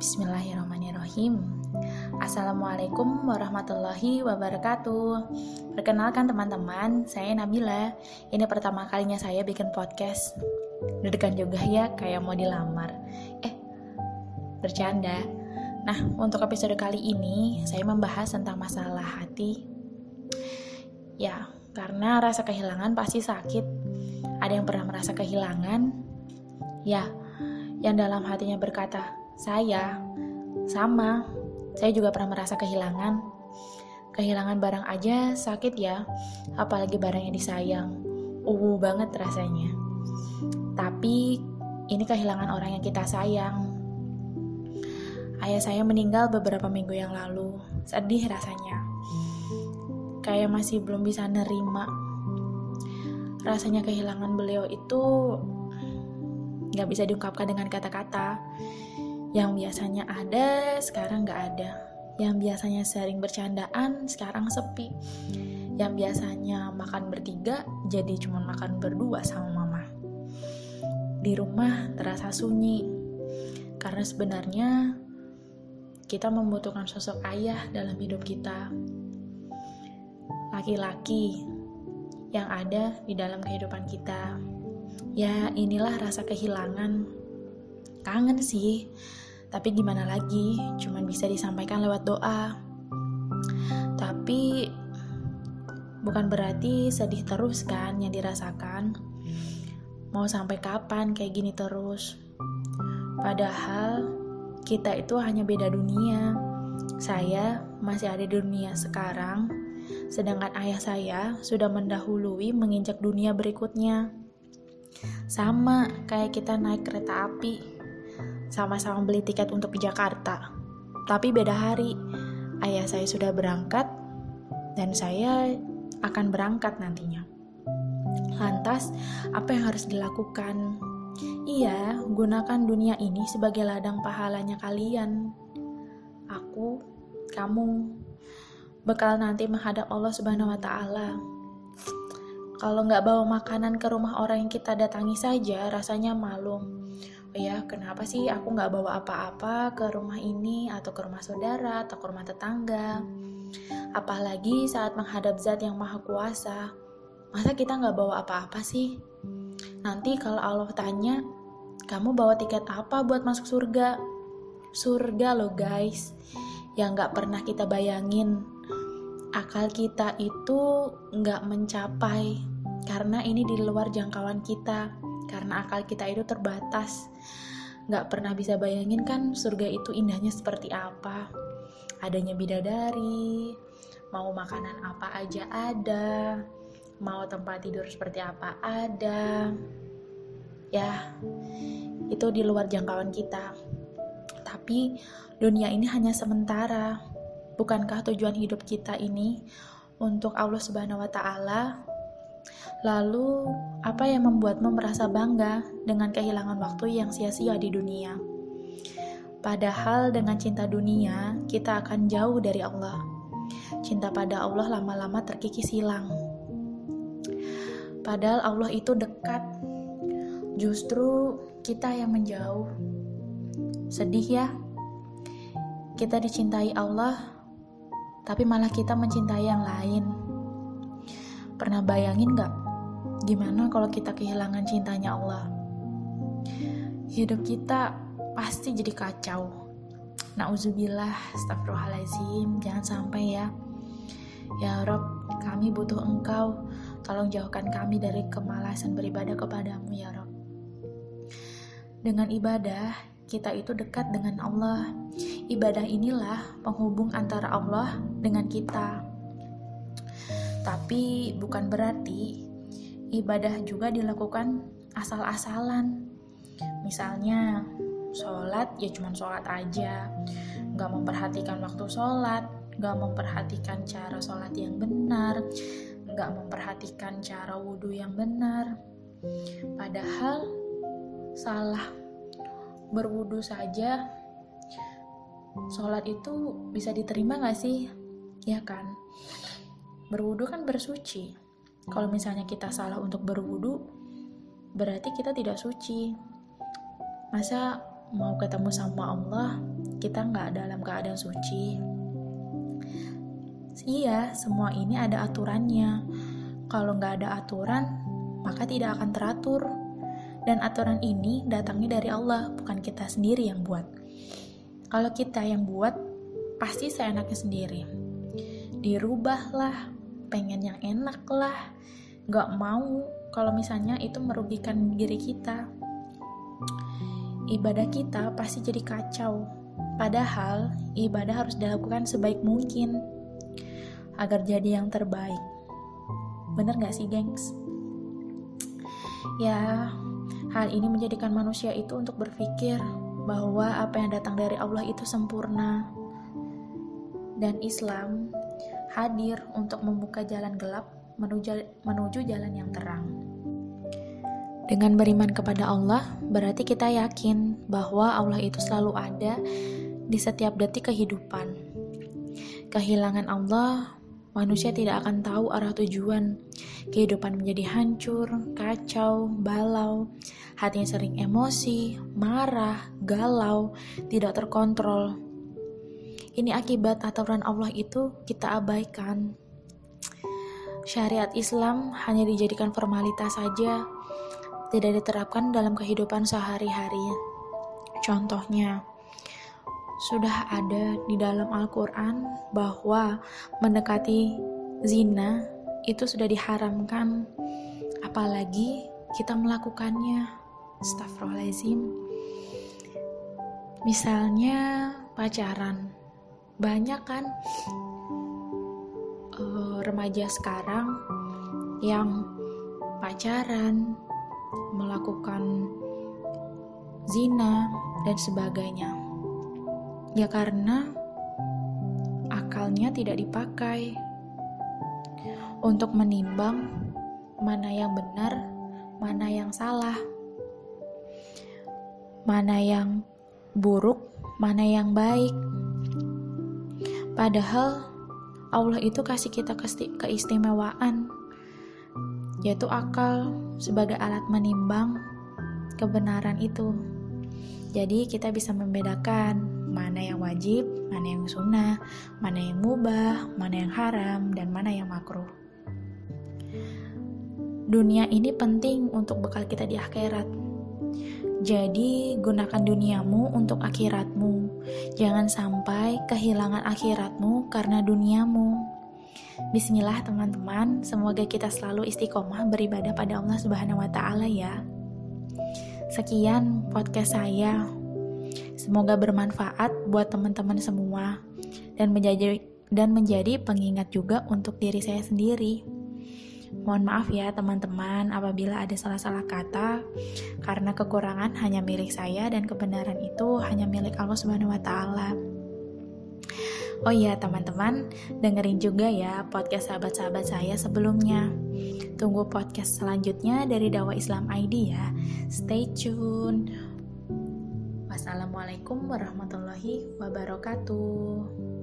Bismillahirrahmanirrahim. Assalamualaikum warahmatullahi wabarakatuh. Perkenalkan teman-teman, saya Nabila. Ini pertama kalinya saya bikin podcast. Dedekan juga ya, kayak mau dilamar. Eh, bercanda. Nah, untuk episode kali ini Saya membahas tentang masalah hati. Ya, karena rasa kehilangan pasti sakit. Ada yang pernah merasa kehilangan? Ya, yang dalam hatinya berkata, saya sama, saya juga pernah merasa kehilangan. Kehilangan barang aja sakit ya, apalagi barang yang disayang. Uh banget rasanya. Tapi ini kehilangan orang yang kita sayang. Ayah saya meninggal beberapa minggu yang lalu. Sedih rasanya. Kayak masih belum bisa nerima. Rasanya kehilangan beliau itu nggak bisa diungkapkan dengan kata-kata yang biasanya ada, sekarang gak ada. Yang biasanya sering bercandaan, sekarang sepi. Yang biasanya makan bertiga, jadi cuma makan berdua sama mama. Di rumah terasa sunyi, karena sebenarnya kita membutuhkan sosok ayah dalam hidup kita. Laki-laki yang ada di dalam kehidupan kita. Ya, inilah rasa kehilangan. Kangen sih, tapi gimana lagi, cuman bisa disampaikan lewat doa. Tapi bukan berarti sedih terus kan yang dirasakan. Mau sampai kapan kayak gini terus? Padahal kita itu hanya beda dunia. Saya masih ada di dunia sekarang, sedangkan ayah saya sudah mendahului menginjak dunia berikutnya. Sama kayak kita naik kereta api, sama-sama beli tiket untuk ke Jakarta. Tapi beda hari, ayah saya sudah berangkat dan saya akan berangkat nantinya. Lantas, apa yang harus dilakukan? Iya, gunakan dunia ini sebagai ladang pahalanya kalian. Aku, kamu, bekal nanti menghadap Allah Subhanahu wa Ta'ala. Kalau nggak bawa makanan ke rumah orang yang kita datangi saja, rasanya malu ya kenapa sih aku nggak bawa apa-apa ke rumah ini atau ke rumah saudara atau ke rumah tetangga? Apalagi saat menghadap zat yang maha kuasa masa kita nggak bawa apa-apa sih? Nanti kalau Allah tanya kamu bawa tiket apa buat masuk surga? Surga loh guys. Yang nggak pernah kita bayangin. Akal kita itu nggak mencapai karena ini di luar jangkauan kita karena akal kita itu terbatas. Nggak pernah bisa bayangin kan surga itu indahnya seperti apa. Adanya bidadari mau makanan apa aja ada mau tempat tidur seperti apa ada. Ya itu di luar jangkauan kita. Tapi dunia ini hanya sementara. Bukankah tujuan hidup kita ini untuk Allah Subhanahu wa taala Lalu, apa yang membuatmu merasa bangga dengan kehilangan waktu yang sia-sia di dunia? Padahal dengan cinta dunia, kita akan jauh dari Allah. Cinta pada Allah lama-lama terkikis hilang. Padahal Allah itu dekat. Justru kita yang menjauh. Sedih ya? Kita dicintai Allah, tapi malah kita mencintai yang lain. Pernah bayangin gak Gimana kalau kita kehilangan cintanya Allah? Hidup kita pasti jadi kacau. Nauzubillah, astagfirullahaladzim, jangan sampai ya. Ya Rob, kami butuh engkau. Tolong jauhkan kami dari kemalasan beribadah kepadamu ya Rob. Dengan ibadah, kita itu dekat dengan Allah. Ibadah inilah penghubung antara Allah dengan kita. Tapi bukan berarti ibadah juga dilakukan asal-asalan. Misalnya, sholat ya cuma sholat aja, nggak memperhatikan waktu sholat, nggak memperhatikan cara sholat yang benar, nggak memperhatikan cara wudhu yang benar. Padahal salah berwudhu saja, sholat itu bisa diterima nggak sih? Ya kan? Berwudhu kan bersuci. Kalau misalnya kita salah untuk berwudu, berarti kita tidak suci. Masa mau ketemu sama Allah kita nggak dalam keadaan suci? Iya semua ini ada aturannya. Kalau nggak ada aturan maka tidak akan teratur. Dan aturan ini datangnya dari Allah bukan kita sendiri yang buat. Kalau kita yang buat pasti seenaknya sendiri. Dirubahlah pengen yang enak lah. Nggak mau kalau misalnya itu merugikan diri kita. Ibadah kita pasti jadi kacau. Padahal ibadah harus dilakukan sebaik mungkin agar jadi yang terbaik. Bener gak sih gengs? ya hal ini menjadikan manusia itu untuk berpikir bahwa apa yang datang dari Allah itu sempurna. Dan Islam hadir untuk membuka jalan gelap menuju, menuju jalan yang terang. Dengan beriman kepada Allah, berarti kita yakin bahwa Allah itu selalu ada di setiap detik kehidupan. Kehilangan Allah, manusia tidak akan tahu arah tujuan. Kehidupan menjadi hancur, kacau, balau, hatinya sering emosi, marah, galau, tidak terkontrol, ini akibat aturan Allah itu kita abaikan. Syariat Islam hanya dijadikan formalitas saja, tidak diterapkan dalam kehidupan sehari-hari. Contohnya, sudah ada di dalam Al-Quran bahwa mendekati zina itu sudah diharamkan, apalagi kita melakukannya. Astagfirullahaladzim. Misalnya pacaran, banyak kan uh, remaja sekarang yang pacaran, melakukan zina dan sebagainya. Ya karena akalnya tidak dipakai untuk menimbang mana yang benar, mana yang salah, mana yang buruk, mana yang baik. Padahal Allah itu kasih kita keistimewaan, yaitu akal sebagai alat menimbang kebenaran itu. Jadi kita bisa membedakan mana yang wajib, mana yang sunnah, mana yang mubah, mana yang haram, dan mana yang makruh. Dunia ini penting untuk bekal kita di akhirat jadi, gunakan duniamu untuk akhiratmu. Jangan sampai kehilangan akhiratmu karena duniamu. Bismillah teman-teman, semoga kita selalu istiqomah beribadah pada Allah Subhanahu wa taala ya. Sekian podcast saya. Semoga bermanfaat buat teman-teman semua dan menjadi dan menjadi pengingat juga untuk diri saya sendiri. Mohon maaf ya teman-teman apabila ada salah-salah kata karena kekurangan hanya milik saya dan kebenaran itu hanya milik Allah Subhanahu taala. Oh iya teman-teman, dengerin juga ya podcast sahabat-sahabat saya sebelumnya. Tunggu podcast selanjutnya dari Dawa Islam ID ya. Stay tune. Wassalamualaikum warahmatullahi wabarakatuh.